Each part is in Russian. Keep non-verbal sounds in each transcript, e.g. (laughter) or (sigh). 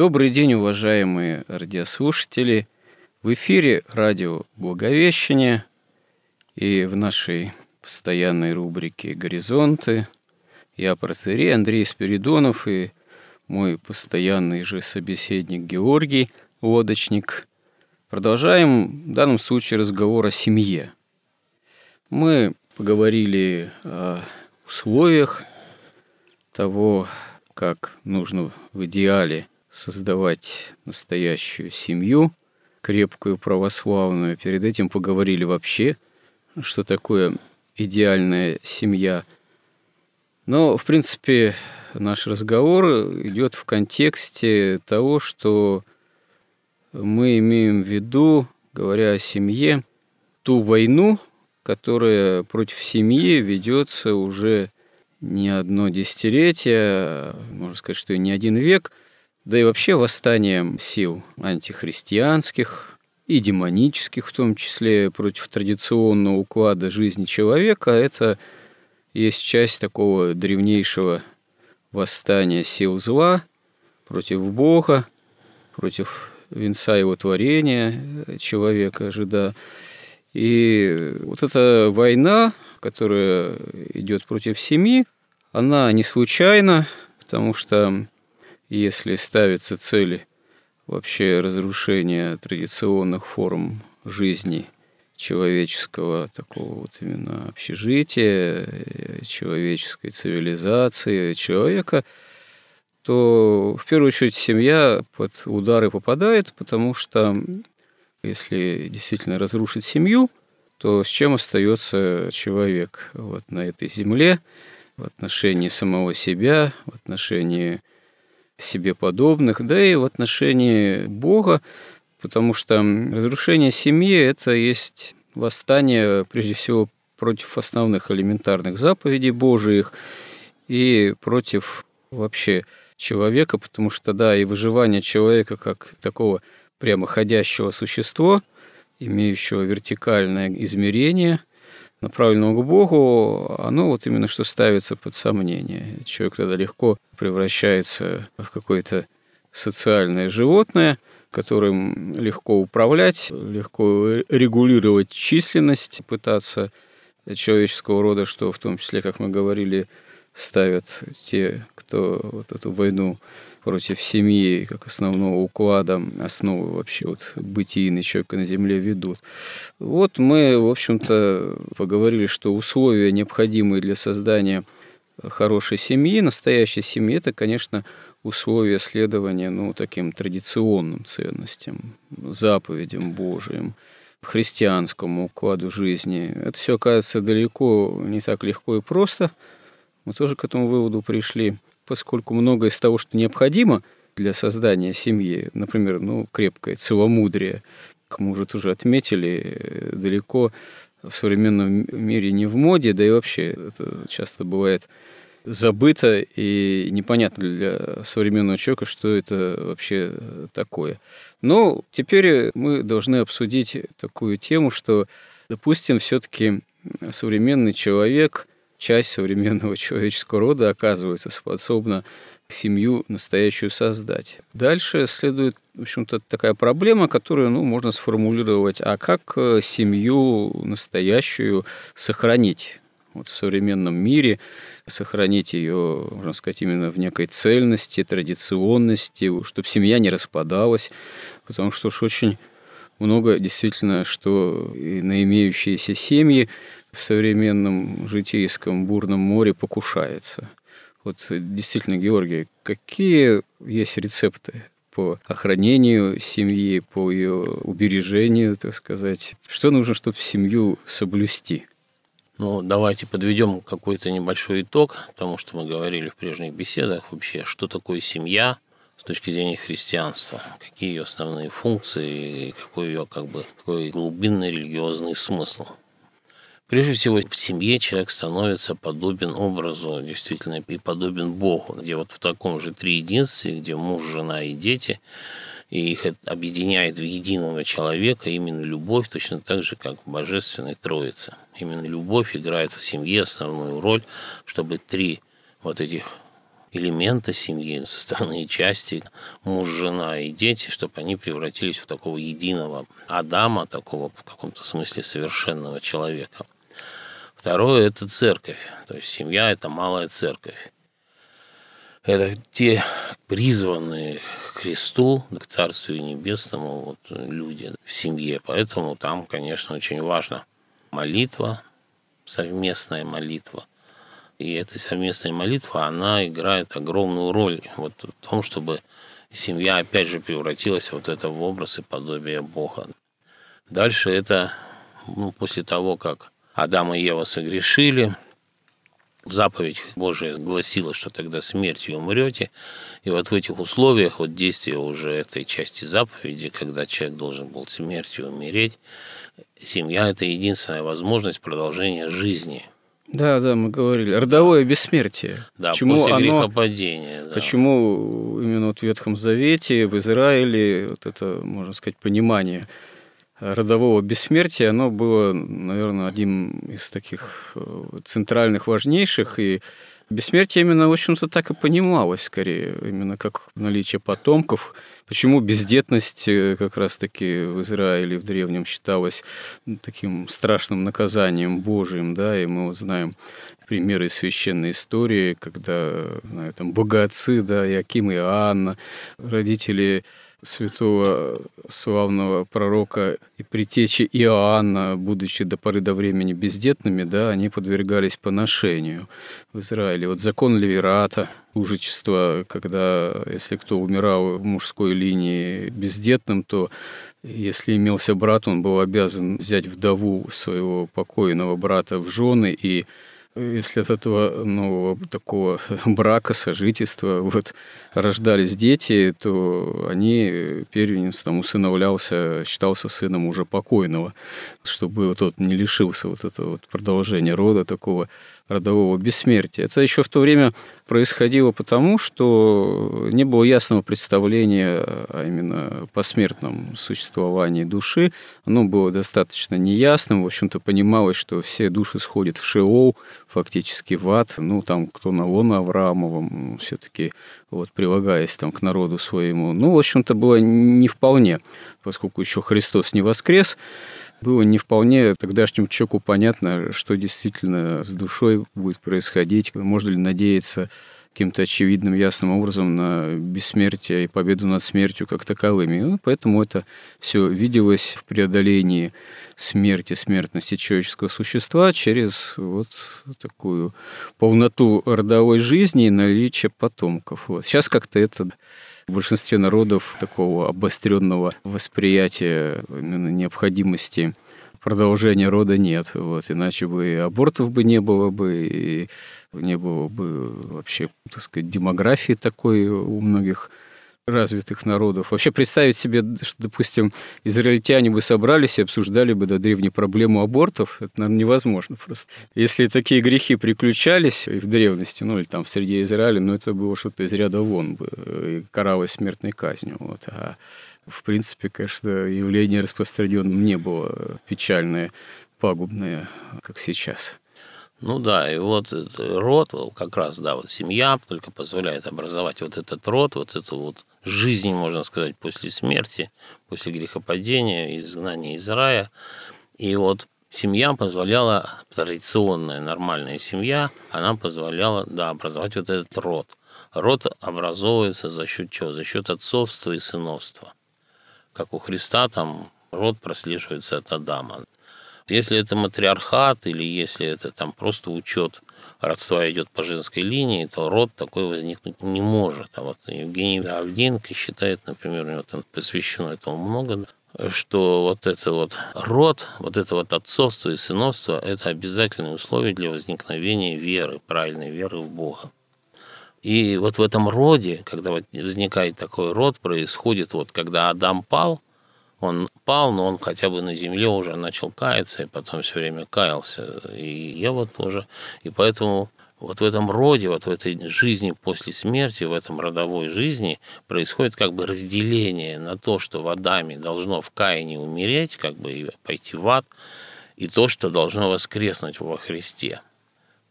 Добрый день, уважаемые радиослушатели. В эфире радио «Благовещение» и в нашей постоянной рубрике «Горизонты» я протерей Андрей Спиридонов и мой постоянный же собеседник Георгий Лодочник. Продолжаем в данном случае разговор о семье. Мы поговорили о условиях того, как нужно в идеале создавать настоящую семью, крепкую православную. Перед этим поговорили вообще, что такое идеальная семья. Но, в принципе, наш разговор идет в контексте того, что мы имеем в виду, говоря о семье, ту войну, которая против семьи ведется уже не одно десятилетие, можно сказать, что и не один век – да и вообще восстание сил антихристианских и демонических, в том числе против традиционного уклада жизни человека, это есть часть такого древнейшего восстания сил зла против Бога, против венца его творения человека же, да. И вот эта война, которая идет против семьи, она не случайна, потому что если ставится цель вообще разрушения традиционных форм жизни человеческого такого вот именно общежития, э, человеческой цивилизации, человека, то в первую очередь семья под удары попадает, потому что если действительно разрушить семью, то с чем остается человек вот на этой земле в отношении самого себя, в отношении себе подобных, да и в отношении Бога, потому что разрушение семьи – это есть восстание, прежде всего, против основных элементарных заповедей Божиих и против вообще человека, потому что, да, и выживание человека как такого прямоходящего существа, имеющего вертикальное измерение – направленного к Богу, оно вот именно что ставится под сомнение. Человек тогда легко превращается в какое-то социальное животное, которым легко управлять, легко регулировать численность, пытаться человеческого рода, что в том числе, как мы говорили, ставят те, кто вот эту войну против семьи как основного уклада, основы вообще вот бытийный человека на Земле ведут. Вот мы, в общем-то, поговорили, что условия, необходимые для создания хорошей семьи, настоящей семьи, это, конечно, условия следования ну, таким традиционным ценностям, заповедям Божиим, христианскому укладу жизни. Это все оказывается далеко не так легко и просто. Мы тоже к этому выводу пришли поскольку многое из того, что необходимо для создания семьи, например, ну, крепкое целомудрие, как мы уже тоже отметили, далеко в современном мире не в моде, да и вообще это часто бывает забыто и непонятно для современного человека, что это вообще такое. Но теперь мы должны обсудить такую тему, что, допустим, все-таки современный человек часть современного человеческого рода оказывается способна семью настоящую создать. Дальше следует, в общем-то, такая проблема, которую ну, можно сформулировать, а как э, семью настоящую сохранить вот в современном мире, сохранить ее, можно сказать, именно в некой цельности, традиционности, чтобы семья не распадалась, потому что уж очень много действительно, что и на имеющиеся семьи в современном житейском бурном море покушается. Вот действительно, Георгий, какие есть рецепты по охранению семьи, по ее убережению, так сказать. Что нужно, чтобы семью соблюсти? Ну, давайте подведем какой-то небольшой итог тому, что мы говорили в прежних беседах вообще, что такое семья с точки зрения христианства, какие ее основные функции и какой ее как бы такой глубинный религиозный смысл. Прежде всего, в семье человек становится подобен образу, действительно, и подобен Богу, где вот в таком же триединстве, где муж, жена и дети – и их объединяет в единого человека именно любовь, точно так же, как в Божественной Троице. Именно любовь играет в семье основную роль, чтобы три вот этих элемента семьи, (laughs) составные части, муж, жена и дети, чтобы они превратились в такого единого Адама, такого в каком-то смысле совершенного человека. Второе – это церковь. То есть семья – это малая церковь это те призванные к Христу, к Царству Небесному вот, люди в семье. Поэтому там, конечно, очень важна молитва, совместная молитва. И эта совместная молитва, она играет огромную роль вот в том, чтобы семья, опять же, превратилась вот это в образ и подобие Бога. Дальше это, ну, после того, как Адам и Ева согрешили – заповедь Божия гласила, что тогда смертью умрете. И вот в этих условиях вот действия уже этой части заповеди, когда человек должен был смертью умереть, семья – это единственная возможность продолжения жизни. Да, да, мы говорили. Родовое бессмертие. Да, почему после оно, грехопадения. Да. Почему именно вот в Ветхом Завете, в Израиле, вот это, можно сказать, понимание – родового бессмертия, оно было, наверное, одним из таких э, центральных, важнейших, и бессмертие именно, в общем-то, так и понималось, скорее, именно как наличие потомков. Почему бездетность э, как раз-таки в Израиле в древнем считалась таким страшным наказанием Божиим, да, и мы вот знаем примеры священной истории, когда, знаю, там, богатцы, да, Яким и Анна, родители святого славного пророка и притечи Иоанна, будучи до поры до времени бездетными, да, они подвергались поношению в Израиле. Вот закон Левирата, ужичество, когда если кто умирал в мужской линии бездетным, то если имелся брат, он был обязан взять вдову своего покойного брата в жены и если от этого нового такого (laughs) брака, сожительства вот, рождались дети, то они, первенец там усыновлялся, считался сыном уже покойного, чтобы тот не лишился вот этого вот продолжения рода, такого родового бессмертия. Это еще в то время происходило потому, что не было ясного представления о именно посмертном существовании души. Оно было достаточно неясным. В общем-то, понималось, что все души сходят в Шеол, фактически в ад. Ну, там, кто на лоно Авраамовом, все таки вот, прилагаясь там к народу своему. Ну, в общем-то, было не вполне, поскольку еще Христос не воскрес, было не вполне тогдашнему человеку понятно, что действительно с душой будет происходить, можно ли надеяться каким-то очевидным, ясным образом на бессмертие и победу над смертью как таковыми. Ну, поэтому это все виделось в преодолении смерти, смертности человеческого существа через вот такую полноту родовой жизни и наличие потомков. Вот. Сейчас как-то это в большинстве народов такого обостренного восприятия именно необходимости продолжения рода нет. Вот, иначе бы и абортов бы не было бы, и не было бы вообще, так сказать, демографии такой у многих развитых народов. Вообще представить себе, что, допустим, израильтяне бы собрались и обсуждали бы до древней проблему абортов, это, наверное, невозможно просто. Если такие грехи приключались и в древности, ну или там в среде Израиля, ну это было что-то из ряда вон бы, каралось смертной казнью. Вот. А в принципе, конечно, явление распространенным не было печальное, пагубное, как сейчас. Ну да, и вот род, как раз, да, вот семья только позволяет образовать вот этот род, вот эту вот жизнь, можно сказать, после смерти, после грехопадения, изгнания из рая. И вот семья позволяла, традиционная нормальная семья, она позволяла, да, образовать вот этот род. Род образовывается за счет чего? За счет отцовства и сыновства. Как у Христа там род прослеживается от Адама. Если это матриархат или если это там просто учет родства идет по женской линии, то род такой возникнуть не может. А вот Евгений Авдеенко считает, например, у него там посвящено этому много, что вот это вот род, вот это вот отцовство и сыновство – это обязательные условия для возникновения веры, правильной веры в Бога. И вот в этом роде, когда вот возникает такой род, происходит вот, когда Адам пал, он пал, но он хотя бы на земле уже начал каяться, и потом все время каялся. И Ева тоже. И поэтому вот в этом роде, вот в этой жизни после смерти, в этом родовой жизни происходит как бы разделение на то, что в Адаме должно в Каине умереть, как бы пойти в ад, и то, что должно воскреснуть во Христе.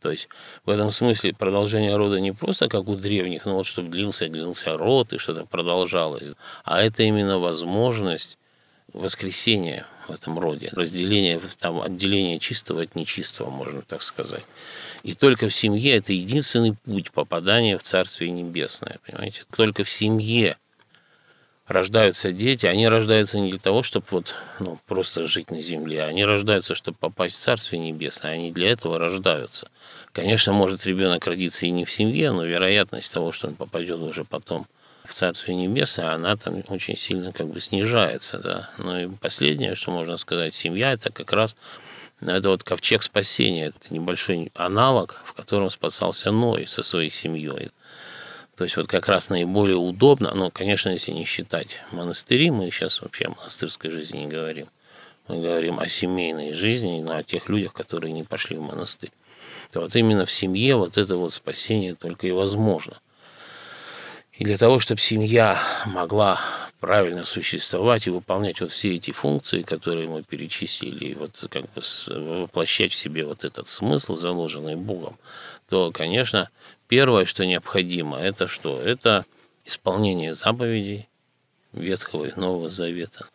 То есть в этом смысле продолжение рода не просто как у древних, ну вот чтобы длился, длился род и что-то продолжалось, а это именно возможность воскресения в этом роде, разделение, там, отделение чистого от нечистого, можно так сказать. И только в семье это единственный путь попадания в Царствие Небесное, понимаете? Только в семье рождаются дети, они рождаются не для того, чтобы вот, ну, просто жить на земле, они рождаются, чтобы попасть в Царствие Небесное, они для этого рождаются. Конечно, может ребенок родиться и не в семье, но вероятность того, что он попадет уже потом – в Царствие Небесное, она там очень сильно как бы снижается. Да. Ну и последнее, что можно сказать, семья – это как раз ну, это вот ковчег спасения, это небольшой аналог, в котором спасался Ной со своей семьей. То есть вот как раз наиболее удобно, ну, конечно, если не считать монастыри, мы сейчас вообще о монастырской жизни не говорим. Мы говорим о семейной жизни, но о тех людях, которые не пошли в монастырь. То вот именно в семье вот это вот спасение только и возможно – и для того, чтобы семья могла правильно существовать и выполнять вот все эти функции, которые мы перечислили, и вот как бы воплощать в себе вот этот смысл, заложенный Богом, то, конечно, первое, что необходимо, это что? Это исполнение заповедей Ветхого и Нового Завета.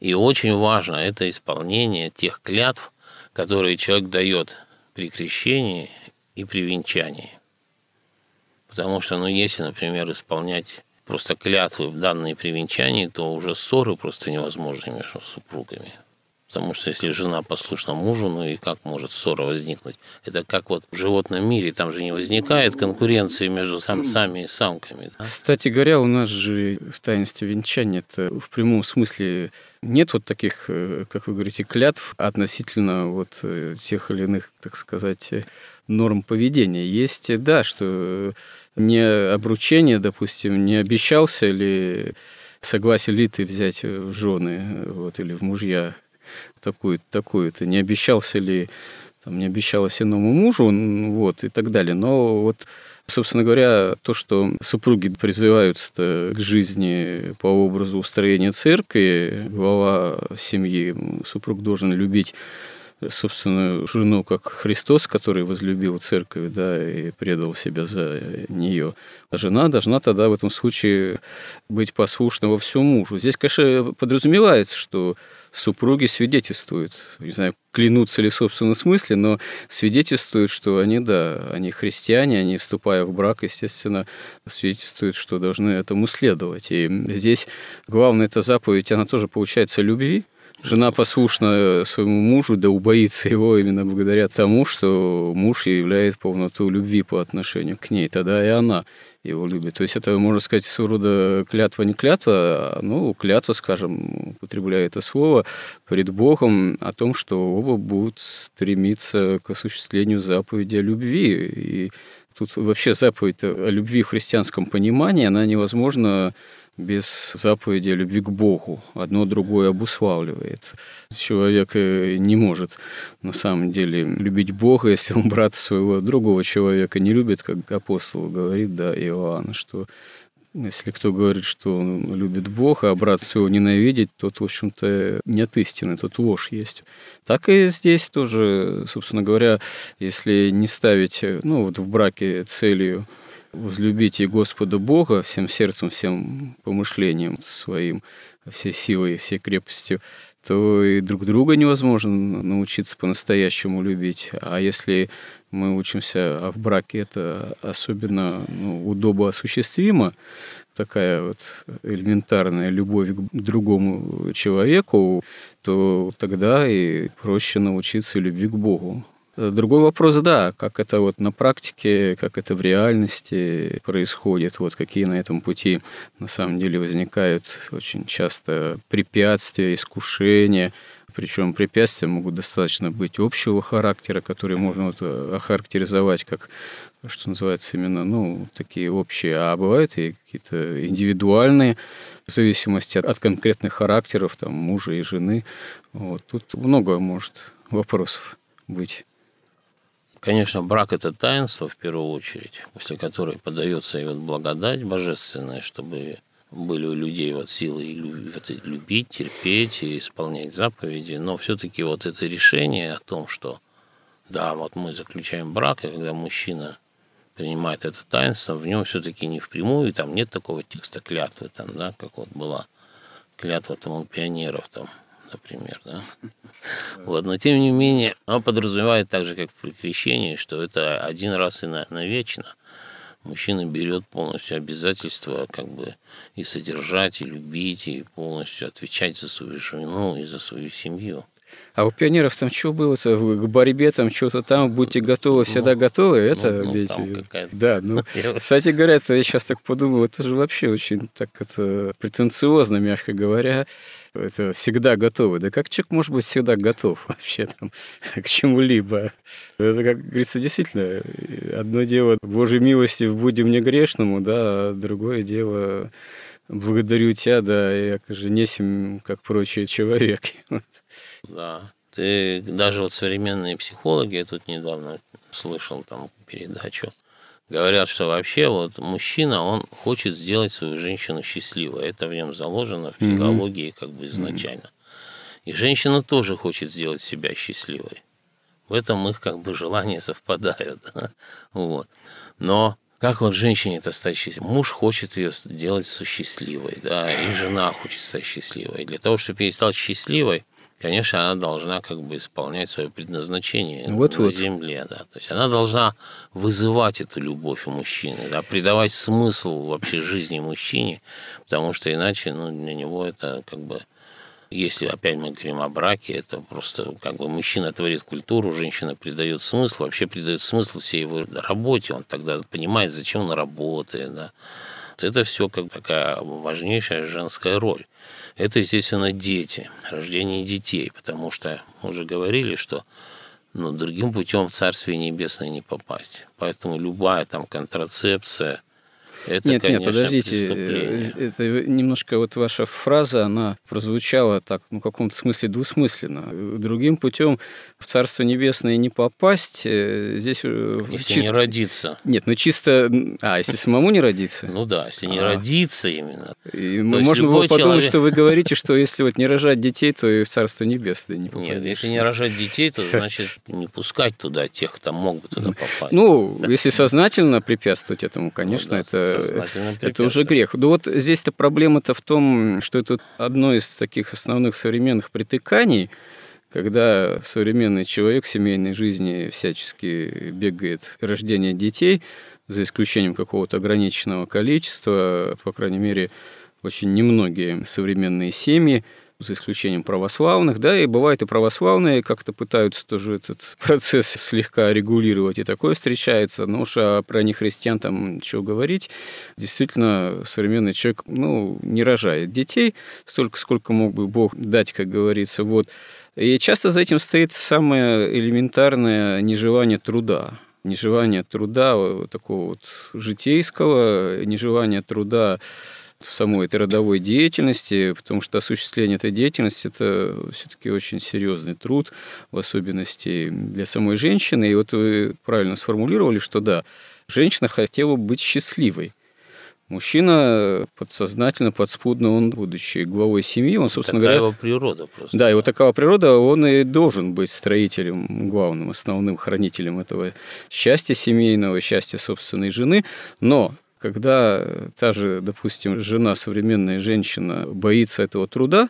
И очень важно это исполнение тех клятв, которые человек дает при крещении и при венчании. Потому что, ну, если, например, исполнять просто клятвы, данные при венчании, то уже ссоры просто невозможны между супругами. Потому что если жена послушна мужу, ну и как может ссора возникнуть? Это как вот в животном мире, там же не возникает конкуренции между самцами и самками. Да? Кстати говоря, у нас же в таинстве венчания это в прямом смысле нет вот таких, э, как вы говорите, клятв относительно вот э, тех или иных, так сказать, норм поведения. Есть, да, что не обручение, допустим, не обещался ли, согласен ли ты взять в жены вот, или в мужья такую-то, такую-то, не обещался ли, там, не обещалось иному мужу, вот, и так далее. Но вот Собственно говоря, то, что супруги призываются к жизни по образу устроения церкви, глава семьи, супруг должен любить собственную жену, как Христос, который возлюбил церковь, да, и предал себя за нее. А жена должна тогда в этом случае быть послушна во всем мужу. Здесь, конечно, подразумевается, что супруги свидетельствуют, не знаю, клянутся ли в собственном смысле, но свидетельствуют, что они, да, они христиане, они, вступая в брак, естественно, свидетельствуют, что должны этому следовать. И здесь главная эта заповедь, она тоже получается любви, Жена послушна своему мужу, да убоится его именно благодаря тому, что муж являет полноту любви по отношению к ней. Тогда и она его любит. То есть это, можно сказать, своего рода клятва не клятва, а, ну, клятва, скажем, употребляя это слово, пред Богом о том, что оба будут стремиться к осуществлению заповеди о любви. И тут вообще заповедь о любви в христианском понимании, она невозможна без заповеди любви к Богу. Одно другое обуславливает. Человек э, не может на самом деле любить Бога, (laughs) если он брат своего другого человека не любит, как апостол говорит, да, Иоанн, что если кто говорит, что он любит Бога, а брат своего ненавидит, то, в общем-то, нет истины, тут ложь есть. Так и здесь тоже, собственно говоря, если не ставить ну, вот в браке целью возлюбите Господа Бога всем сердцем, всем помышлением своим, всей силой, всей крепостью, то и друг друга невозможно научиться по-настоящему любить. А если мы учимся, а в браке это особенно ну, удобо осуществимо, такая вот элементарная любовь к другому человеку, то тогда и проще научиться любви к Богу. Другой вопрос, да, как это вот на практике, как это в реальности происходит, вот какие на этом пути на самом деле возникают очень часто препятствия, искушения, причем препятствия могут достаточно быть общего характера, которые можно вот э, охарактеризовать как, что называется, именно, ну, такие общие, а бывают и какие-то индивидуальные, в зависимости от, от конкретных характеров, там, мужа и жены. Вот. Тут много может вопросов быть. Конечно, брак – это таинство, в первую очередь, после которой подается и вот благодать божественная, чтобы были у людей вот силы любить, терпеть и исполнять заповеди, но все-таки вот это решение о том, что да, вот мы заключаем брак, и когда мужчина принимает это таинство, в нем все-таки не впрямую, там нет такого текста клятвы, там, да, как вот была клятва там у пионеров, там, например, да. Вот, но тем не менее, оно подразумевает так же, как при крещении, что это один раз и навечно мужчина берет полностью обязательства как бы и содержать, и любить, и полностью отвечать за свою жену и за свою семью. А у пионеров там что было-то к борьбе, там что-то там, будьте готовы, всегда ну, готовы, это, ну, ну, да, ну, (laughs) кстати говоря, это я сейчас так подумал, это же вообще очень так это претенциозно, мягко говоря, это всегда готовы. Да как человек может быть всегда готов (laughs) вообще там к чему-либо? Это, как говорится, действительно, одно дело Божьей милости в будем не грешному, да, а другое дело благодарю тебя, да, я же несем, как прочие человеки. (laughs) Да. Ты, даже вот современные психологи, я тут недавно слышал там передачу, говорят, что вообще вот мужчина, он хочет сделать свою женщину счастливой. Это в нем заложено в психологии как бы изначально. И женщина тоже хочет сделать себя счастливой. В этом их как бы желания (laughs) совпадают. Вот. Но как вот женщине это стать счастливой? Муж хочет ее сделать счастливой, да, и жена хочет стать счастливой. Для того, чтобы ей стать счастливой, конечно, она должна как бы исполнять свое предназначение вот на вот. земле, да. То есть она должна вызывать эту любовь у мужчины, да, придавать смысл вообще жизни мужчине, потому что иначе, ну, для него это как бы если опять мы говорим о браке, это просто как бы мужчина творит культуру, женщина придает смысл, вообще придает смысл всей его работе, он тогда понимает, зачем он работает, да. Это все как такая важнейшая женская роль. Это, естественно, дети, рождение детей, потому что мы уже говорили, что ну, другим путем в Царствие Небесное не попасть. Поэтому любая там контрацепция, это, нет, конечно, нет, подождите, это немножко вот ваша фраза, она прозвучала так, ну, в каком-то смысле двусмысленно. Другим путем в Царство Небесное не попасть, э, здесь... Э, если чисто... не родиться. Нет, ну чисто... А, если самому не родиться? Ну да, если не а. родиться именно. Можно было подумать, что вы говорите, что если вот не рожать детей, то и в Царство Небесное не попадешь. Нет, если не рожать детей, то (laughs) значит не пускать туда тех, кто мог бы туда попасть. Ну, если сознательно препятствовать этому, конечно, ну это это уже грех. Да вот здесь-то проблема-то в том, что это одно из таких основных современных притыканий, когда современный человек в семейной жизни всячески бегает рождение детей, за исключением какого-то ограниченного количества, по крайней мере, очень немногие современные семьи за исключением православных, да, и бывает и православные как-то пытаются тоже этот (laughs) процесс слегка регулировать, и такое встречается, но уж а про нехристиан там что говорить, действительно современный человек, ну, не рожает детей столько, сколько мог бы Бог дать, как говорится, вот. И часто за этим стоит самое элементарное нежелание труда, нежелание труда такого вот житейского, нежелание труда в самой этой родовой деятельности, потому что осуществление этой деятельности – это все-таки очень серьезный труд, в особенности для самой женщины. И вот вы правильно сформулировали, что да, женщина хотела быть счастливой. Мужчина подсознательно, подспудно, он, будучи главой семьи, он, собственно такая говоря... его природа просто. Да, его такова природа, он и должен быть строителем, главным, основным хранителем этого счастья семейного, счастья собственной жены. Но когда та же, допустим, жена, современная женщина боится этого труда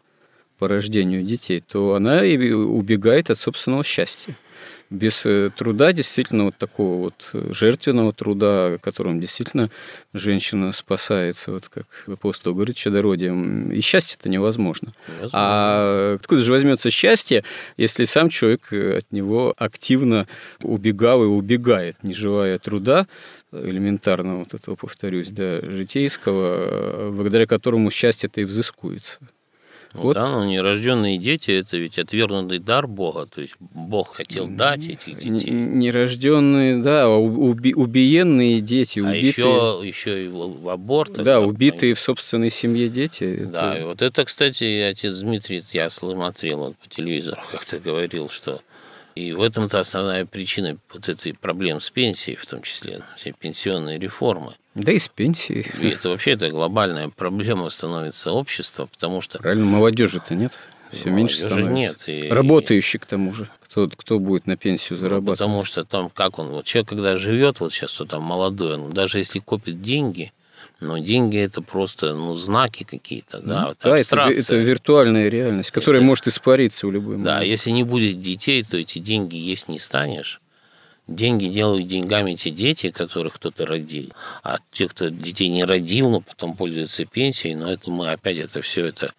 по рождению детей, то она и убегает от собственного счастья. Без э, труда, действительно, вот такого вот жертвенного труда, которым действительно женщина спасается, вот как апостол говорит, чадородием, и счастье-то невозможно. невозможно. А откуда же возьмется счастье, если сам человек от него активно убегал и убегает, не желая труда, элементарного вот этого, повторюсь, да, житейского, благодаря которому счастье-то и взыскуется. Ну, вот. Да, но нерожденные дети – это ведь отвергнутый дар Бога. То есть Бог хотел дать этих детей. Нерожденные, да, уби, убиенные дети, а еще, еще и в, аборт. Да, убитые в собственной семье дети. Да, это... и вот это, кстати, отец Дмитрий, я смотрел вот по телевизору, (laughs) как-то говорил, что и в этом-то основная причина вот этой проблем с пенсией, в том числе, все пенсионные реформы. Да и с пенсией. И это вообще это глобальная проблема становится общества, потому что... Правильно, молодежи-то нет. Все меньше становится. нет. И... Работающий к тому же. Кто, кто будет на пенсию ну, зарабатывать? потому что там, как он, вот человек, когда живет, вот сейчас, что там молодой, он даже если копит деньги, но деньги это просто ну, знаки какие-то, да. Вот да, это, это виртуальная реальность, которая это, может испариться в любой момент. Да, если не будет детей, то эти деньги есть не станешь. Деньги делают деньгами те дети, которых кто-то родил. А те, кто детей не родил, но потом пользуются пенсией, но это мы опять это все это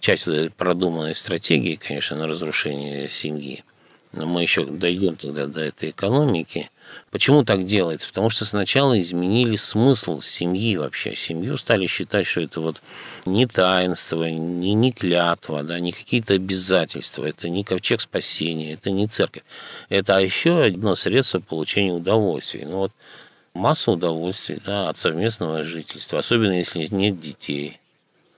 часть продуманной стратегии, конечно, на разрушение семьи. Но мы еще дойдем тогда до этой экономики. Почему так делается? Потому что сначала изменили смысл семьи вообще. Семью стали считать, что это вот не таинство, не, не клятва, да, не какие-то обязательства, это не ковчег спасения, это не церковь. Это еще одно средство получения удовольствия. Ну вот масса удовольствий да, от совместного жительства, особенно если нет детей.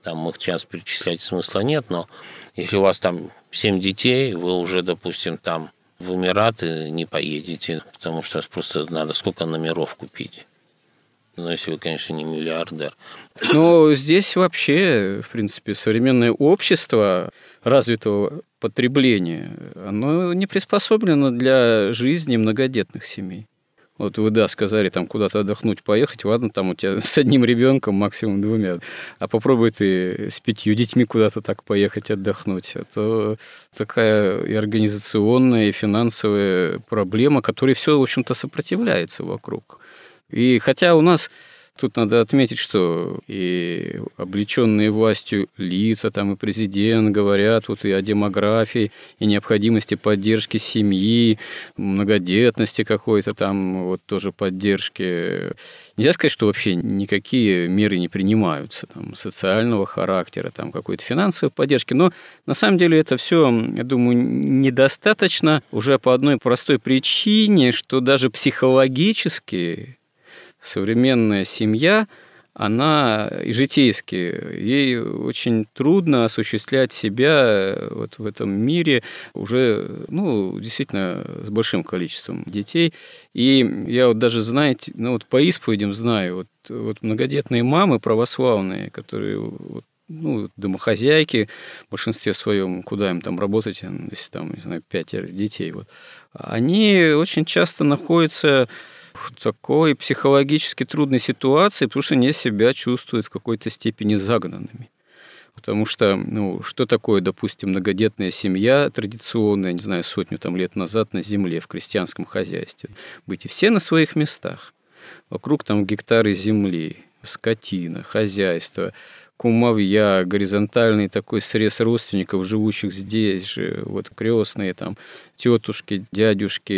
Там мы сейчас перечислять смысла нет, но если у вас там семь детей, вы уже, допустим, там в Эмираты не поедете, потому что просто надо сколько номеров купить. Ну, если вы, конечно, не миллиардер. Но здесь вообще, в принципе, современное общество развитого потребления, оно не приспособлено для жизни многодетных семей. Вот вы, да, сказали, там куда-то отдохнуть, поехать, ладно, там у тебя (laughs) с одним ребенком, максимум двумя, а попробуй ты с пятью детьми куда-то так поехать отдохнуть. Это такая и организационная, и финансовая проблема, которой все, в общем-то, сопротивляется вокруг. И хотя у нас Тут надо отметить, что и облеченные властью лица, там и президент говорят вот и о демографии, и необходимости поддержки семьи, многодетности какой-то там, вот тоже поддержки. Нельзя сказать, что вообще никакие меры не принимаются, там, социального характера, там, какой-то финансовой поддержки, но на самом деле это все, я думаю, недостаточно уже по одной простой причине, что даже психологически современная семья, она и житейски, ей очень трудно осуществлять себя вот в этом мире уже, ну, действительно, с большим количеством детей. И я вот даже, знаете, ну, вот по исповедям знаю, вот, вот многодетные мамы православные, которые вот, ну, домохозяйки в большинстве своем, куда им там работать, если там, не знаю, пятеро детей, вот, они очень часто находятся в такой психологически трудной ситуации, потому что они себя чувствуют в какой-то степени загнанными. Потому что, ну, что такое, допустим, многодетная семья традиционная, не знаю, сотню там лет назад на земле, в крестьянском хозяйстве? Быть и все на своих местах. Вокруг там гектары земли, скотина, хозяйство, кумовья, горизонтальный такой срез родственников, живущих здесь же, вот крестные там, тетушки, дядюшки.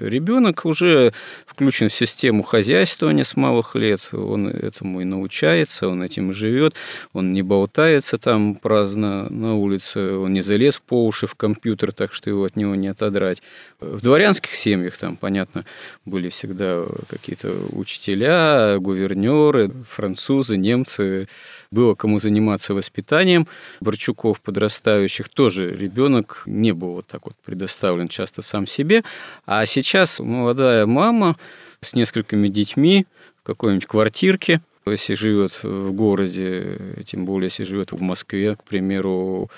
Ребенок уже включен в систему хозяйствования с малых лет, он этому и научается, он этим живет, он не болтается там праздно на улице, он не залез по уши в компьютер, так что его от него не отодрать. В дворянских семьях там, понятно, были всегда какие-то учителя, гувернеры, французы, немцы, было кому заниматься воспитанием. Борчуков подрастающих тоже ребенок не был вот так вот предоставлен часто сам себе. А сейчас молодая мама с несколькими детьми в какой-нибудь квартирке – если живет в городе, тем более если живет в Москве, к примеру,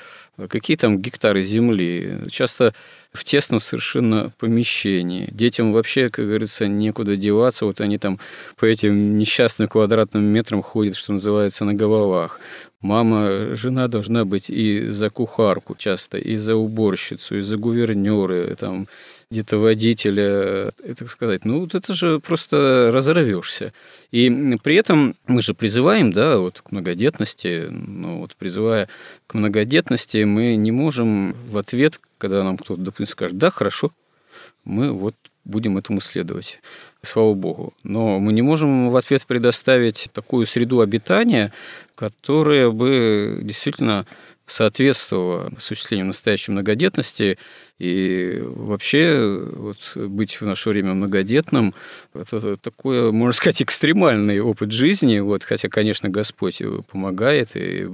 какие там гектары земли, часто в тесном совершенно помещении. Детям вообще, как говорится, некуда деваться, вот они там по этим несчастным квадратным метрам ходят, что называется, на головах. Мама, жена должна быть и за кухарку часто, и за уборщицу, и за гувернеры, там, где-то водителя, и, так сказать. Ну, вот это же просто разорвешься. И при этом мы же призываем, да, вот к многодетности, ну, вот призывая к многодетности, мы не можем в ответ, когда нам кто-то, допустим, скажет, да, хорошо, мы вот будем этому следовать. Слава Богу. Но мы не можем в ответ предоставить такую среду обитания, которая бы действительно соответствовало осуществлению настоящей многодетности. И вообще вот, быть в наше время многодетным – это такой, можно сказать, экстремальный опыт жизни. Вот, хотя, конечно, Господь помогает и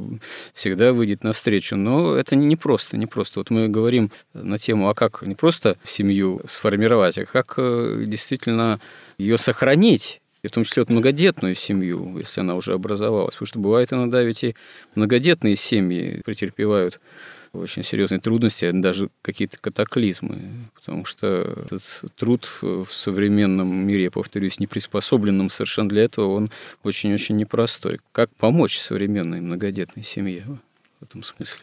всегда выйдет навстречу. Но это не просто, не просто. Вот мы говорим на тему, а как не просто семью сформировать, а как э, действительно ее сохранить и в том числе вот многодетную семью, если она уже образовалась. Потому что бывает иногда ведь и многодетные семьи претерпевают очень серьезные трудности, даже какие-то катаклизмы, потому что этот труд в современном мире, я повторюсь, не приспособленном совершенно для этого, он очень-очень непростой. Как помочь современной многодетной семье в этом смысле?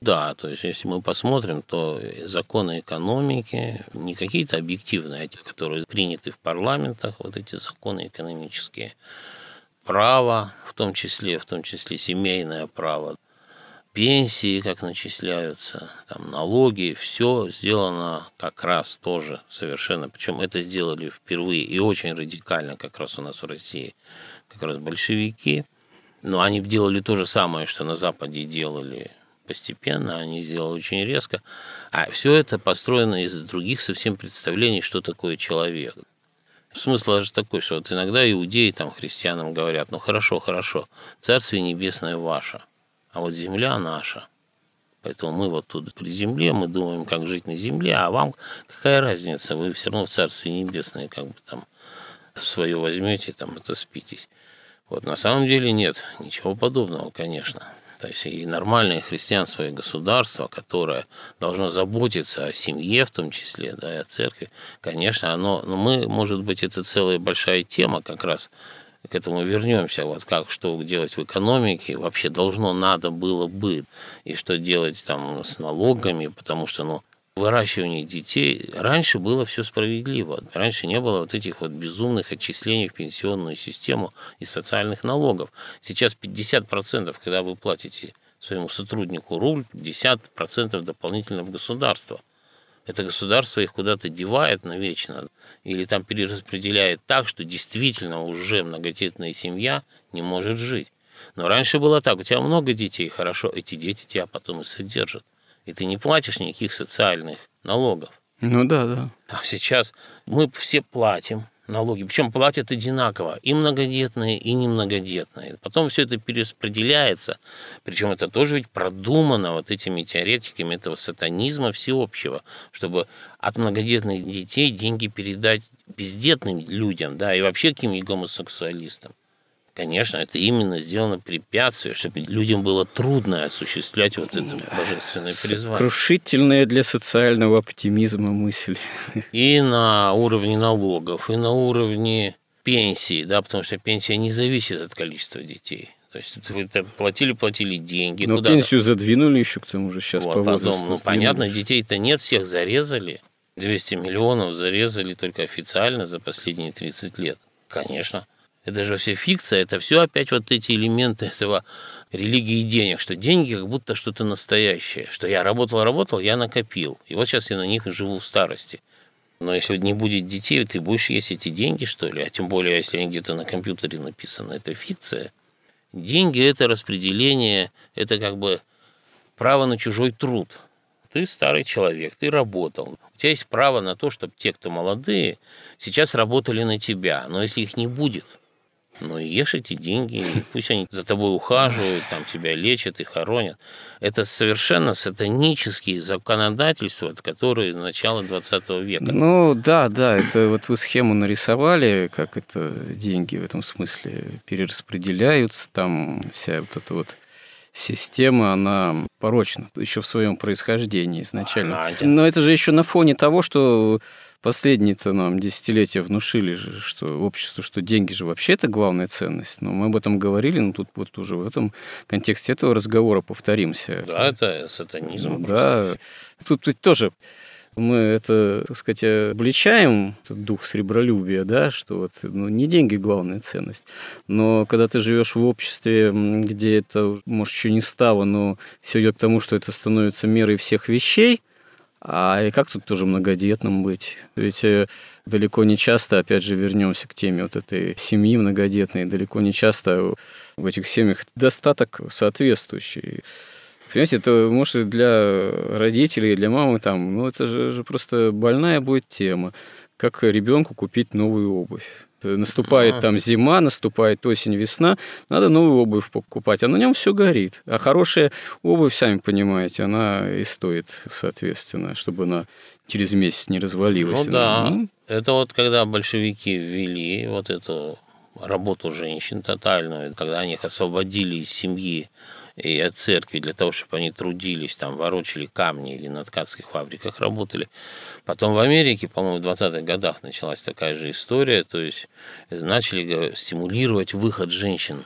Да, то есть если мы посмотрим, то законы экономики, не какие-то объективные, а те, которые приняты в парламентах, вот эти законы экономические, право, в том числе, в том числе семейное право, пенсии, как начисляются, там, налоги, все сделано как раз тоже совершенно. Причем это сделали впервые и очень радикально как раз у нас в России, как раз большевики. Но они делали то же самое, что на Западе делали постепенно, они сделали очень резко. А все это построено из других совсем представлений, что такое человек. Смысл же такой, что вот иногда иудеи там христианам говорят, ну хорошо, хорошо, Царствие Небесное ваше, а вот земля наша. Поэтому мы вот тут при земле, мы думаем, как жить на земле, а вам какая разница, вы все равно в Царстве Небесное как бы там свое возьмете, там это спитесь. Вот на самом деле нет, ничего подобного, конечно. То есть и нормальное христианство и государство, которое должно заботиться о семье в том числе, да, и о церкви, конечно, оно, но ну, мы, может быть, это целая большая тема как раз, к этому вернемся, вот как, что делать в экономике, вообще должно, надо было бы, и что делать там с налогами, потому что, ну, выращивании детей раньше было все справедливо. Раньше не было вот этих вот безумных отчислений в пенсионную систему и социальных налогов. Сейчас 50%, когда вы платите своему сотруднику рубль, 50% дополнительно в государство. Это государство их куда-то девает навечно или там перераспределяет так, что действительно уже многодетная семья не может жить. Но раньше было так, у тебя много детей, хорошо, эти дети тебя потом и содержат и ты не платишь никаких социальных налогов. Ну да, да. А сейчас мы все платим налоги, причем платят одинаково, и многодетные, и немногодетные. Потом все это перераспределяется, причем это тоже ведь продумано вот этими теоретиками этого сатанизма всеобщего, чтобы от многодетных детей деньги передать бездетным людям, да, и вообще каким-нибудь гомосексуалистам. Конечно, это именно сделано препятствие, чтобы людям было трудно осуществлять вот это божественное призвание. Крушительная для социального оптимизма мысль. (laughs) И на уровне налогов, и на уровне пенсии, да, потому что пенсия не зависит от количества детей. То есть вы платили, платили деньги. Но пенсию задвинули еще к тому же сейчас вот, по возрасту. Потом, ну, понятно, детей-то нет, всех зарезали. 200 миллионов зарезали только официально за последние 30 лет. Конечно это же все фикция, это все опять вот эти элементы этого религии денег, что деньги как будто что-то настоящее, что я работал, работал, я накопил, и вот сейчас я на них живу в старости. Но если не будет детей, ты будешь есть эти деньги, что ли? А тем более, если они где-то на компьютере написаны, это фикция. Деньги – это распределение, это как бы право на чужой труд. Ты старый человек, ты работал. У тебя есть право на то, чтобы те, кто молодые, сейчас работали на тебя. Но если их не будет, ну, ешь эти деньги, пусть они за тобой ухаживают, там тебя лечат и хоронят. Это совершенно сатанические законодательства, которые начала 20 века. Ну, да, да, это вот вы схему нарисовали, как это деньги в этом смысле перераспределяются, там вся вот эта вот система, она порочна еще в своем происхождении изначально. Но это же еще на фоне того, что последние-то нам десятилетия внушили же, что общество, что деньги же вообще это главная ценность. Но мы об этом говорили, но тут вот уже в этом контексте этого разговора повторимся. Да, это сатанизм. Да, тут ведь тоже мы это, так сказать, обличаем, этот дух сребролюбия, да, что вот, ну, не деньги главная ценность. Но когда ты живешь в обществе, где это, может, еще не стало, но все идет к тому, что это становится мерой всех вещей, а и как тут тоже многодетным быть? Ведь э, далеко не часто, опять же, вернемся к теме вот этой семьи многодетной, далеко не часто в этих семьях достаток соответствующий. Понимаете, это может для родителей, для мамы там, ну это же, же просто больная будет тема. Как ребенку купить новую обувь? Наступает там зима, наступает осень, весна, надо новую обувь покупать, а на нем все горит. А хорошая обувь, сами понимаете, она и стоит, соответственно, чтобы она через месяц не развалилась. Ну да, ну. это вот когда большевики ввели вот эту работу женщин тотальную, когда они их освободили из семьи и от церкви для того, чтобы они трудились, там, ворочали камни или на ткацких фабриках работали. Потом в Америке, по-моему, в 20-х годах началась такая же история, то есть начали стимулировать выход женщин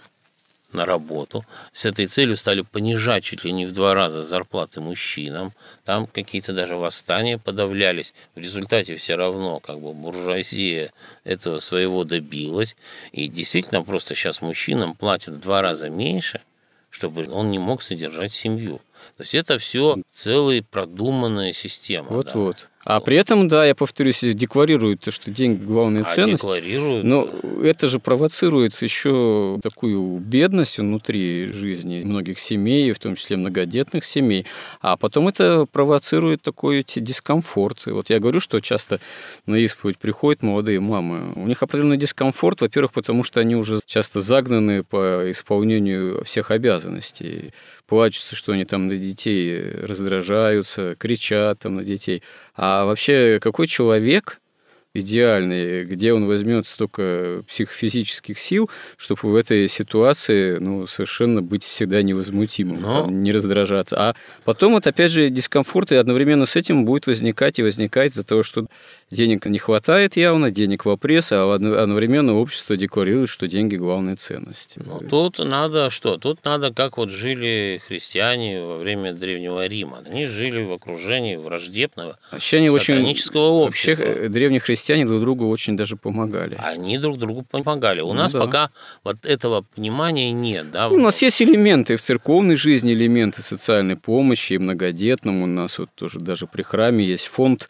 на работу. С этой целью стали понижать чуть ли не в два раза зарплаты мужчинам. Там какие-то даже восстания подавлялись. В результате все равно как бы буржуазия этого своего добилась. И действительно просто сейчас мужчинам платят в два раза меньше – чтобы он не мог содержать семью. То есть это все целая продуманная система. Вот-вот. Да. А при этом, да, я повторюсь, декларируют, что деньги главная а ценность. Декларируют. Но это же провоцирует еще такую бедность внутри жизни многих семей, в том числе многодетных семей. А потом это провоцирует такой дискомфорт. И вот я говорю, что часто на исповедь приходят молодые мамы. У них определенный дискомфорт, во-первых, потому что они уже часто загнаны по исполнению всех обязанностей. Плачутся, что они там на детей раздражаются, кричат там на детей. А вообще, какой человек идеальный, где он возьмет столько психофизических сил, чтобы в этой ситуации ну, совершенно быть всегда невозмутимым, Но... там, не раздражаться. А потом вот опять же дискомфорт, и одновременно с этим будет возникать и возникать из-за того, что денег не хватает явно, денег в опресс, а одновременно общество декларирует, что деньги главная ценность. Ну, тут надо что? Тут надо, как вот жили христиане во время Древнего Рима. Они жили в окружении враждебного Вообще сатанического очень... общества. Вообще, древние христиане христиане друг другу очень даже помогали. Они друг другу помогали. У ну, нас да. пока вот этого понимания нет. Да? Ну, у нас есть элементы в церковной жизни, элементы социальной помощи, и многодетным. У нас вот тоже даже при храме есть фонд,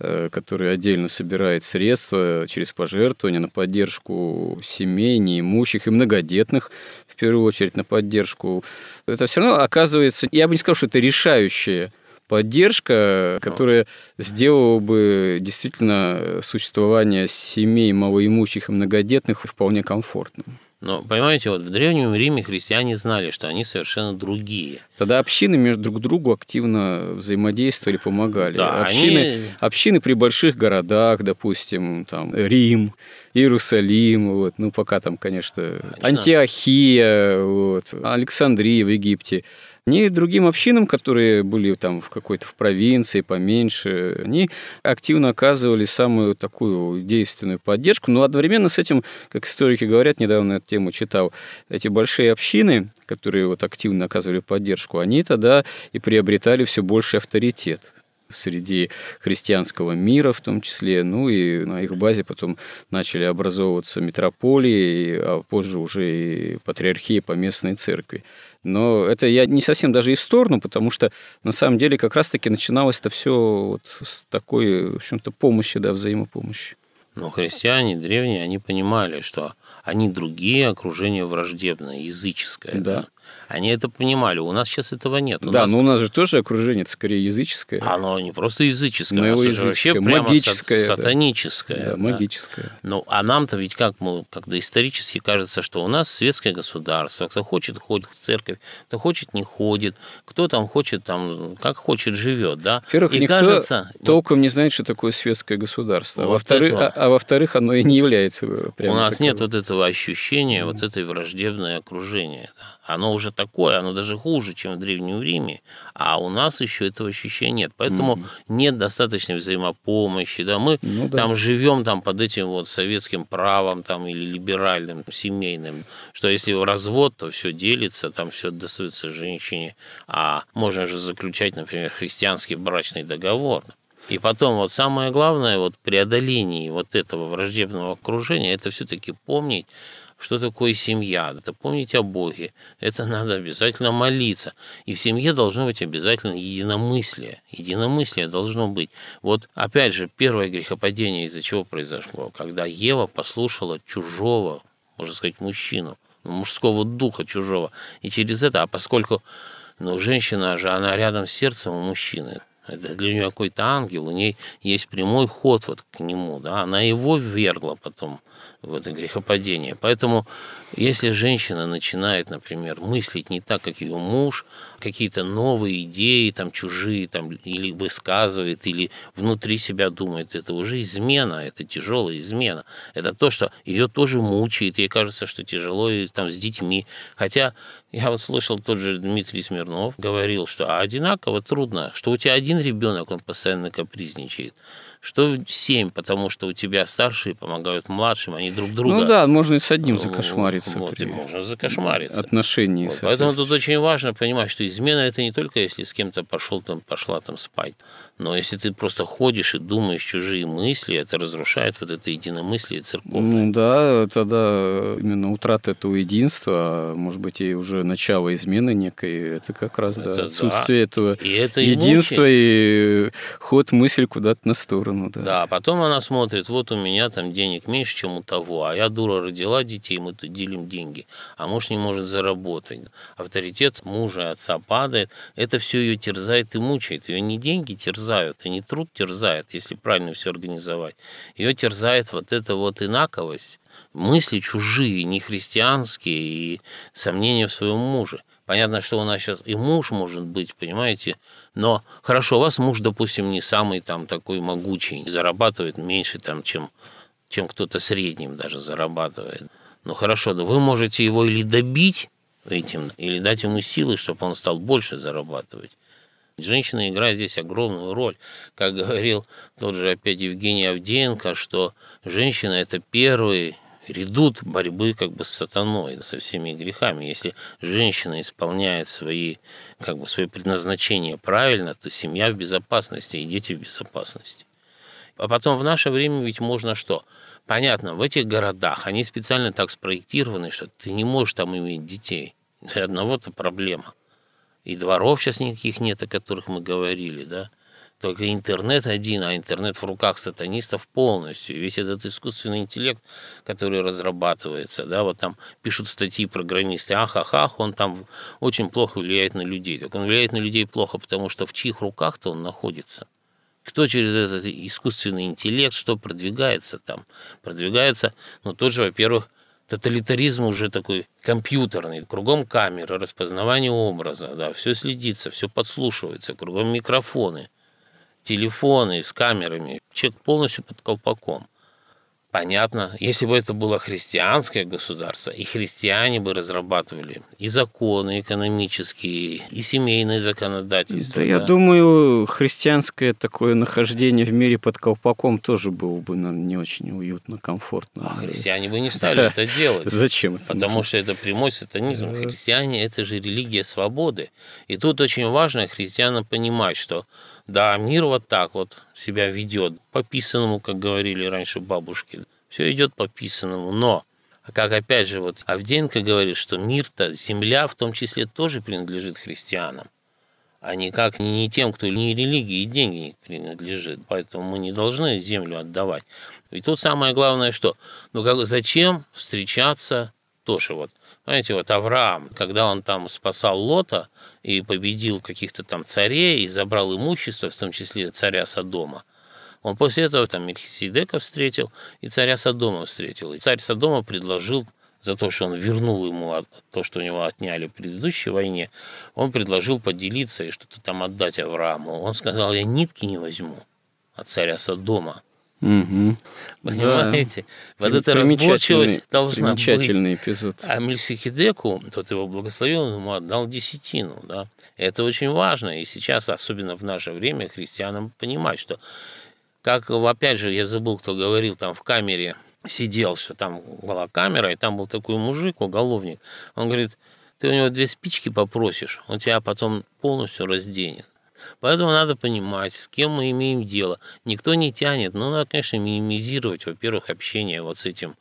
э, который отдельно собирает средства через пожертвования на поддержку семей, неимущих и многодетных, в первую очередь на поддержку. Это все равно оказывается, я бы не сказал, что это решающее поддержка, которая сделала бы действительно существование семей малоимущих и многодетных вполне комфортным. Но, понимаете, вот в Древнем Риме христиане знали, что они совершенно другие. Тогда общины между друг другу активно взаимодействовали, помогали. Да, общины, они... общины при больших городах, допустим, там Рим, Иерусалим, вот, ну пока там, конечно, конечно. Антиохия, вот, Александрия в Египте ни другим общинам, которые были там в какой-то в провинции поменьше, они активно оказывали самую такую действенную поддержку, но одновременно с этим, как историки говорят, недавно эту тему читал, эти большие общины, которые вот активно оказывали поддержку, они тогда и приобретали все больше авторитет среди христианского мира в том числе. Ну и на их базе потом начали образовываться метрополии, а позже уже и патриархии по местной церкви. Но это я не совсем даже и в сторону, потому что на самом деле как раз-таки начиналось это все вот с такой, в общем-то, помощи, да, взаимопомощи. Но христиане древние, они понимали, что они другие, окружение враждебное, языческое. Да. да? Они это понимали. У нас сейчас этого нет. У да, нас... но у нас же тоже окружение это скорее языческое. Оно не просто языческое, но его языческое, вообще магическое, сатаническое. Да, да. магическое. Ну, а нам-то ведь как мы, когда исторически кажется, что у нас светское государство, кто хочет ходит в церковь, кто хочет не ходит, кто там хочет там как хочет живет, да. Во-первых, никто кажется, толком не знает, что такое светское государство, вот а во-вторых, а, а во-вторых, оно и не является. У нас таковым. нет вот этого ощущения, mm. вот этой враждебной окружения. Да. Оно уже такое, оно даже хуже, чем в Древнем Риме, а у нас еще этого ощущения нет. Поэтому mm-hmm. нет достаточной взаимопомощи. Да? Мы ну, да. там живем там, под этим вот советским правом там, или либеральным, семейным, что если развод, то все делится, там все достается женщине, а можно же заключать, например, христианский брачный договор. И потом вот самое главное вот преодоление вот этого враждебного окружения, это все-таки помнить, что такое семья, это помнить о Боге, это надо обязательно молиться. И в семье должно быть обязательно единомыслие. Единомыслие должно быть. Вот опять же, первое грехопадение из-за чего произошло? Когда Ева послушала чужого, можно сказать, мужчину, ну, мужского духа чужого. И через это, а поскольку ну, женщина же, она рядом с сердцем у мужчины, это для нее какой-то ангел, у нее есть прямой ход вот к нему, да, она его ввергла потом в это грехопадение. Поэтому, если женщина начинает, например, мыслить не так, как ее муж, какие-то новые идеи, там, чужие, там, или высказывает, или внутри себя думает, это уже измена, это тяжелая измена. Это то, что ее тоже мучает, ей кажется, что тяжело там, с детьми. Хотя я вот слышал, тот же Дмитрий Смирнов говорил, что одинаково трудно, что у тебя один ребенок, он постоянно капризничает, что семь, потому что у тебя старшие помогают младшим, они друг друга... Ну да, можно и с одним закошмариться. Вот, при... и можно закошмариться. Отношения. Вот, поэтому тут очень важно понимать, что измена – это не только если с кем-то пошел там, пошла там спать, но если ты просто ходишь и думаешь чужие мысли, это разрушает вот это единомыслие церковное. Ну да, тогда именно утрата этого единства, а может быть, и уже начало измены некой, это как раз это да, отсутствие да. этого и это единства и, и ход мысли куда-то на сторону. Да. да, потом она смотрит, вот у меня там денег меньше, чем у того, а я дура родила детей, мы тут делим деньги, а муж не может заработать. Авторитет мужа и отца падает, это все ее терзает и мучает, ее не деньги терзают, терзают, и не труд терзает, если правильно все организовать. Ее терзает вот эта вот инаковость, мысли чужие, не христианские и сомнения в своем муже. Понятно, что у нас сейчас и муж может быть, понимаете, но хорошо, у вас муж, допустим, не самый там такой могучий, зарабатывает меньше там, чем, чем кто-то средним даже зарабатывает. Ну хорошо, да вы можете его или добить этим, или дать ему силы, чтобы он стал больше зарабатывать. Женщина играет здесь огромную роль. Как говорил тот же опять Евгений Авдеенко, что женщина – это первый редут борьбы как бы с сатаной, со всеми грехами. Если женщина исполняет свои, как бы, свое предназначение правильно, то семья в безопасности и дети в безопасности. А потом в наше время ведь можно что? Понятно, в этих городах они специально так спроектированы, что ты не можешь там иметь детей. Для одного-то проблема. И дворов сейчас никаких нет, о которых мы говорили, да. Только интернет один, а интернет в руках сатанистов полностью. И весь этот искусственный интеллект, который разрабатывается, да, вот там пишут статьи программисты, ах, ах, ах, он там очень плохо влияет на людей. Так он влияет на людей плохо, потому что в чьих руках-то он находится? Кто через этот искусственный интеллект, что продвигается там? Продвигается, ну, тот же, во-первых, тоталитаризм уже такой компьютерный, кругом камеры, распознавание образа, да, все следится, все подслушивается, кругом микрофоны, телефоны с камерами, человек полностью под колпаком. Понятно, если бы это было христианское государство, и христиане бы разрабатывали и законы экономические, и семейные законодательства. Да, да. я думаю, христианское такое нахождение в мире под колпаком тоже было бы нам не очень уютно, комфортно. А христиане бы не стали это делать. Зачем это? Потому нужно? что это прямой сатанизм. Христиане – это же религия свободы. И тут очень важно христианам понимать, что да, мир вот так вот себя ведет, по писанному, как говорили раньше бабушки. Все идет по писанному, но как опять же вот Авдеенко говорит, что мир-то, земля в том числе тоже принадлежит христианам, а никак не тем, кто ни религии и деньги принадлежит. Поэтому мы не должны землю отдавать. И тут самое главное, что ну как, зачем встречаться тоже вот знаете, вот Авраам, когда он там спасал Лота и победил каких-то там царей и забрал имущество, в том числе царя Содома, он после этого там Мельхиседека встретил и царя Содома встретил. И царь Содома предложил за то, что он вернул ему то, что у него отняли в предыдущей войне, он предложил поделиться и что-то там отдать Аврааму. Он сказал, я нитки не возьму от царя Содома, Угу. Понимаете? Да. Вот эта разборчивость должна примечательный быть. эпизод. А Мельхиседеку, тот его благословил, ему отдал десятину. Да? Это очень важно. И сейчас, особенно в наше время, христианам понимать, что как, опять же, я забыл, кто говорил, там в камере сидел, что там была камера, и там был такой мужик, уголовник. Он говорит, ты у него две спички попросишь, он тебя потом полностью разденет. Поэтому надо понимать, с кем мы имеем дело. Никто не тянет, но надо, конечно, минимизировать, во-первых, общение вот с этим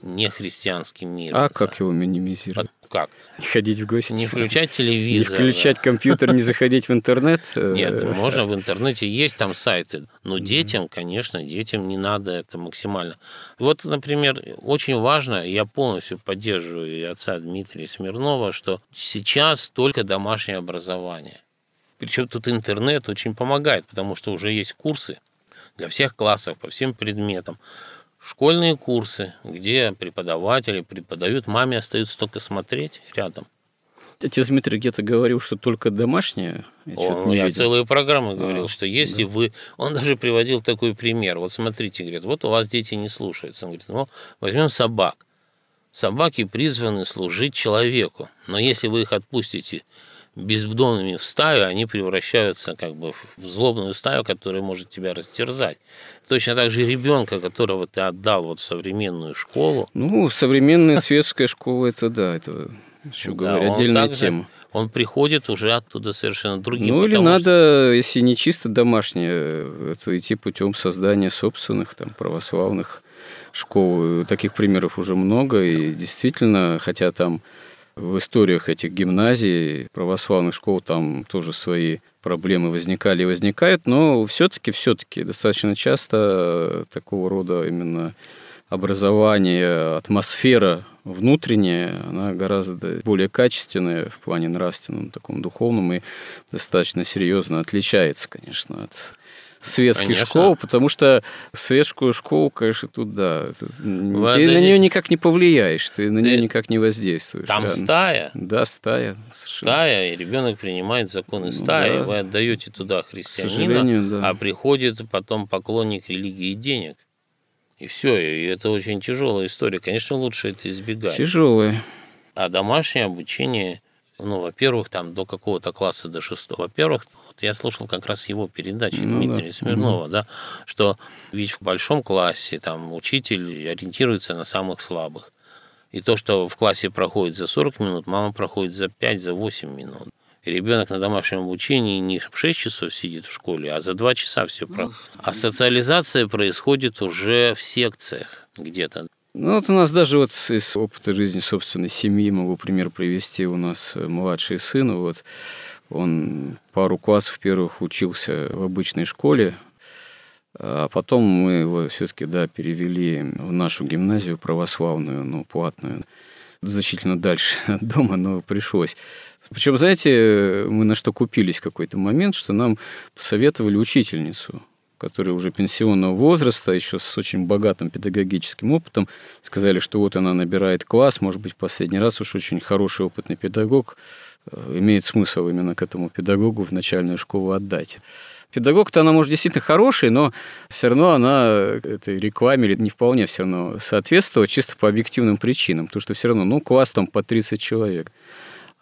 нехристианским миром. А как его минимизировать? Как? Не ходить в гости. Не включать телевизор. Не включать компьютер, не заходить в интернет. Нет, можно в интернете, есть там сайты. Но детям, конечно, детям не надо это максимально. Вот, например, очень важно, я полностью поддерживаю и отца Дмитрия Смирнова, что сейчас только домашнее образование. Причем тут интернет очень помогает, потому что уже есть курсы для всех классов, по всем предметам школьные курсы, где преподаватели преподают, маме остается только смотреть рядом. Отец Дмитрий где-то говорил, что только домашнее. Я, О, не я видел. целые программы говорил, а, что если да. вы... Он даже приводил такой пример. Вот смотрите, говорит, вот у вас дети не слушаются. Он говорит, ну, возьмем собак. Собаки призваны служить человеку. Но если вы их отпустите бездомными в стаю, они превращаются как бы в злобную стаю, которая может тебя растерзать. Точно так же ребенка, которого ты отдал вот в современную школу. Ну, современная светская школа, это да, это еще говоря, отдельная тема он приходит уже оттуда совершенно другим. Ну или надо, что... если не чисто домашнее, то идти путем создания собственных там православных школ. Таких примеров уже много, и действительно, хотя там в историях этих гимназий, православных школ там тоже свои проблемы возникали и возникают, но все-таки, все-таки достаточно часто такого рода именно образование, атмосфера внутренняя, она гораздо более качественная в плане нравственном, таком духовном и достаточно серьезно отличается, конечно, от светских Конечно. школ, потому что светскую школу, конечно, тут да, тут, ты на нее никак не повлияешь, ты на ты... нее никак не воздействуешь. Там а, стая. Да, стая. Совершенно. Стая, и ребенок принимает законы стаи, да. вы отдаете туда христианина, да. а приходит потом поклонник религии денег. И все, и это очень тяжелая история. Конечно, лучше это избегать. Тяжелая. А домашнее обучение, ну, во-первых, там до какого-то класса, до шестого, во-первых, я слушал как раз его передачи ну, Дмитрия да. Смирнова, да, что ведь в большом классе там учитель ориентируется на самых слабых. И то, что в классе проходит за 40 минут, мама проходит за 5, за 8 минут. И ребенок на домашнем обучении не 6 часов сидит в школе, а за 2 часа все про. А социализация происходит уже в секциях где-то. Ну, вот у нас даже вот из опыта жизни собственной семьи могу пример привести. У нас младший сын, вот он пару классов первых учился в обычной школе, а потом мы его все-таки да, перевели в нашу гимназию православную, ну, платную, значительно дальше (laughs) от дома, но пришлось. Причем, знаете, мы на что купились какой-то момент, что нам посоветовали учительницу, которая уже пенсионного возраста, еще с очень богатым педагогическим опытом, сказали, что вот она набирает класс, может быть, последний раз уж очень хороший опытный педагог, Э, имеет смысл именно к этому педагогу в начальную школу отдать. Педагог-то она, может, действительно хороший, но все равно она этой рекламе не вполне все равно соответствовала чисто по объективным причинам, потому что все равно, ну, класс там по 30 человек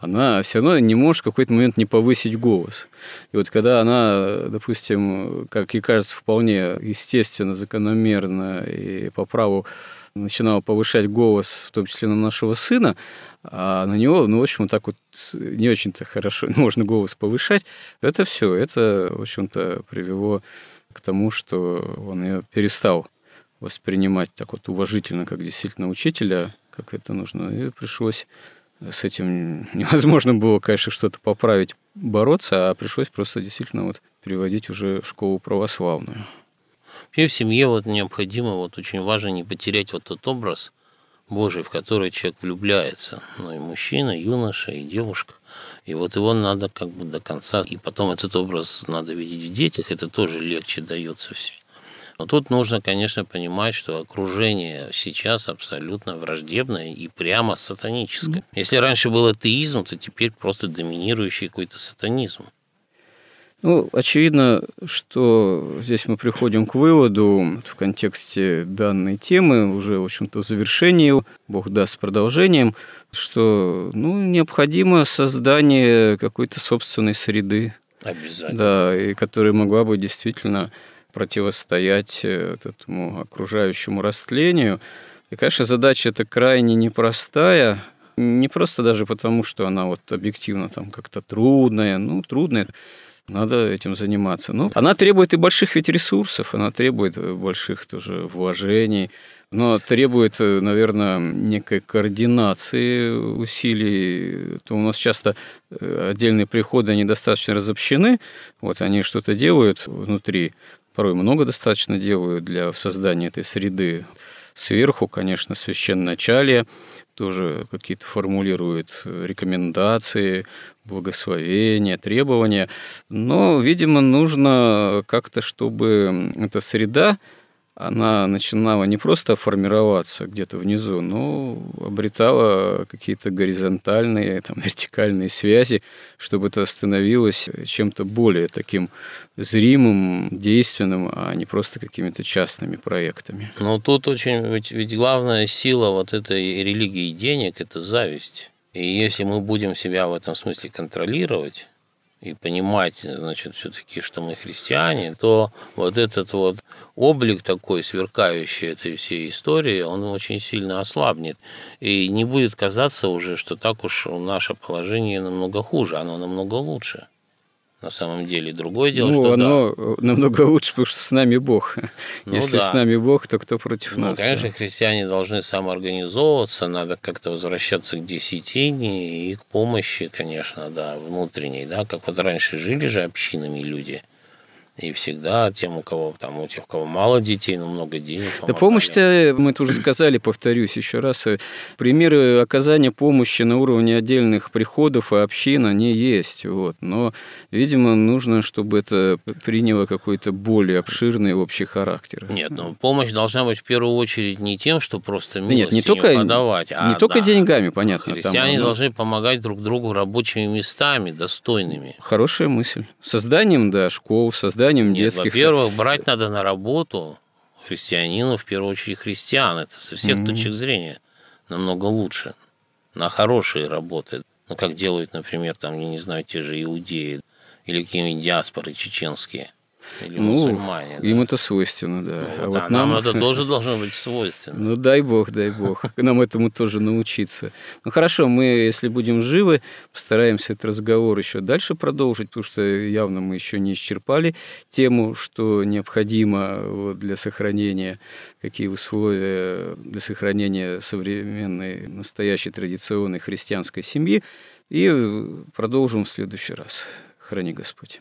она все равно не может в какой-то момент не повысить голос. И вот когда она, допустим, как ей кажется, вполне естественно, закономерно и по праву начинала повышать голос, в том числе на нашего сына, а на него, ну, в общем, так вот не очень-то хорошо (laughs) можно голос повышать. Это все, это, в общем-то, привело к тому, что он ее перестал воспринимать так вот уважительно, как действительно учителя, как это нужно. И пришлось с этим (laughs) невозможно было, конечно, что-то поправить, бороться, а пришлось просто действительно вот переводить уже в школу православную. Вообще в семье вот необходимо, вот очень важно не потерять вот тот образ Божий, в который человек влюбляется. Ну и мужчина, и юноша, и девушка. И вот его надо как бы до конца. И потом этот образ надо видеть в детях, это тоже легче дается все. Но тут нужно, конечно, понимать, что окружение сейчас абсолютно враждебное и прямо сатаническое. Если раньше был атеизм, то теперь просто доминирующий какой-то сатанизм. Ну, очевидно, что здесь мы приходим к выводу в контексте данной темы, уже, в общем-то, завершению, Бог даст продолжением, что ну, необходимо создание какой-то собственной среды. Обязательно. Да, и которая могла бы действительно противостоять э, этому окружающему растлению. И, конечно, задача эта крайне непростая, не просто даже потому, что она вот объективно там как-то трудная, ну, трудная, надо этим заниматься. Но она требует и больших ведь ресурсов, она требует больших тоже вложений, но требует, наверное, некой координации усилий. То у нас часто э, отдельные приходы, они достаточно разобщены, вот они что-то делают внутри, порой много достаточно делают для создания этой среды. Сверху, конечно, священначалие – тоже какие-то формулирует рекомендации, благословения, требования. Но, видимо, нужно как-то, чтобы эта среда она начинала не просто формироваться где-то внизу, но обретала какие-то горизонтальные, там, (laughs) вертикальные связи, чтобы это становилось чем-то более таким зримым, действенным, а не просто какими-то частными проектами. Но тут очень, ведь, ведь главная сила вот этой религии денег – это зависть. И если мы будем себя в этом смысле контролировать, и понимать, значит, все-таки, что мы христиане, то вот этот вот облик такой сверкающий этой всей истории, он очень сильно ослабнет. И не будет казаться уже, что так уж наше положение намного хуже, оно намного лучше на самом деле. Другое дело, ну, что оно да. намного лучше, потому что с нами Бог. (laughs) Ну, Если да. с нами Бог, то кто против ну, нас? Конечно, да. христиане должны самоорганизовываться, надо как-то возвращаться к десятине и к помощи, конечно, да, внутренней, да, как вот раньше жили же общинами люди – и всегда тем, у кого там, у тех, у кого мало детей, но много денег. Да помощь-то, мы тоже сказали, повторюсь еще раз, э, примеры оказания помощи на уровне отдельных приходов и общин, они есть. Вот. Но, видимо, нужно, чтобы это приняло какой-то более обширный общий характер. Нет, но помощь должна быть в первую очередь не тем, что просто милостыню Нет, не только, подавать, а не только да, деньгами, понятно. Христиане там, должны помогать друг другу рабочими местами, достойными. Хорошая мысль. Созданием, да, школ, созданием созданием Нет, детских... Во-первых, брать надо на работу христианину, в первую очередь христиан. Это со всех mm-hmm. точек зрения намного лучше. На хорошие работы. Ну, как делают, например, там, я не знаю, те же иудеи или какие-нибудь диаспоры чеченские – или ну, мусульмане. Им да? это свойственно, да. Ну, а вот, вот нам... нам это (laughs) тоже должно быть свойственно. Ну, дай бог, дай бог. (laughs) Нам этому тоже научиться. Ну, хорошо, мы, если будем живы, постараемся этот разговор еще дальше продолжить, потому что явно мы еще не исчерпали тему, что необходимо для сохранения, какие условия для сохранения современной, настоящей традиционной христианской семьи. И продолжим в следующий раз. Храни Господь.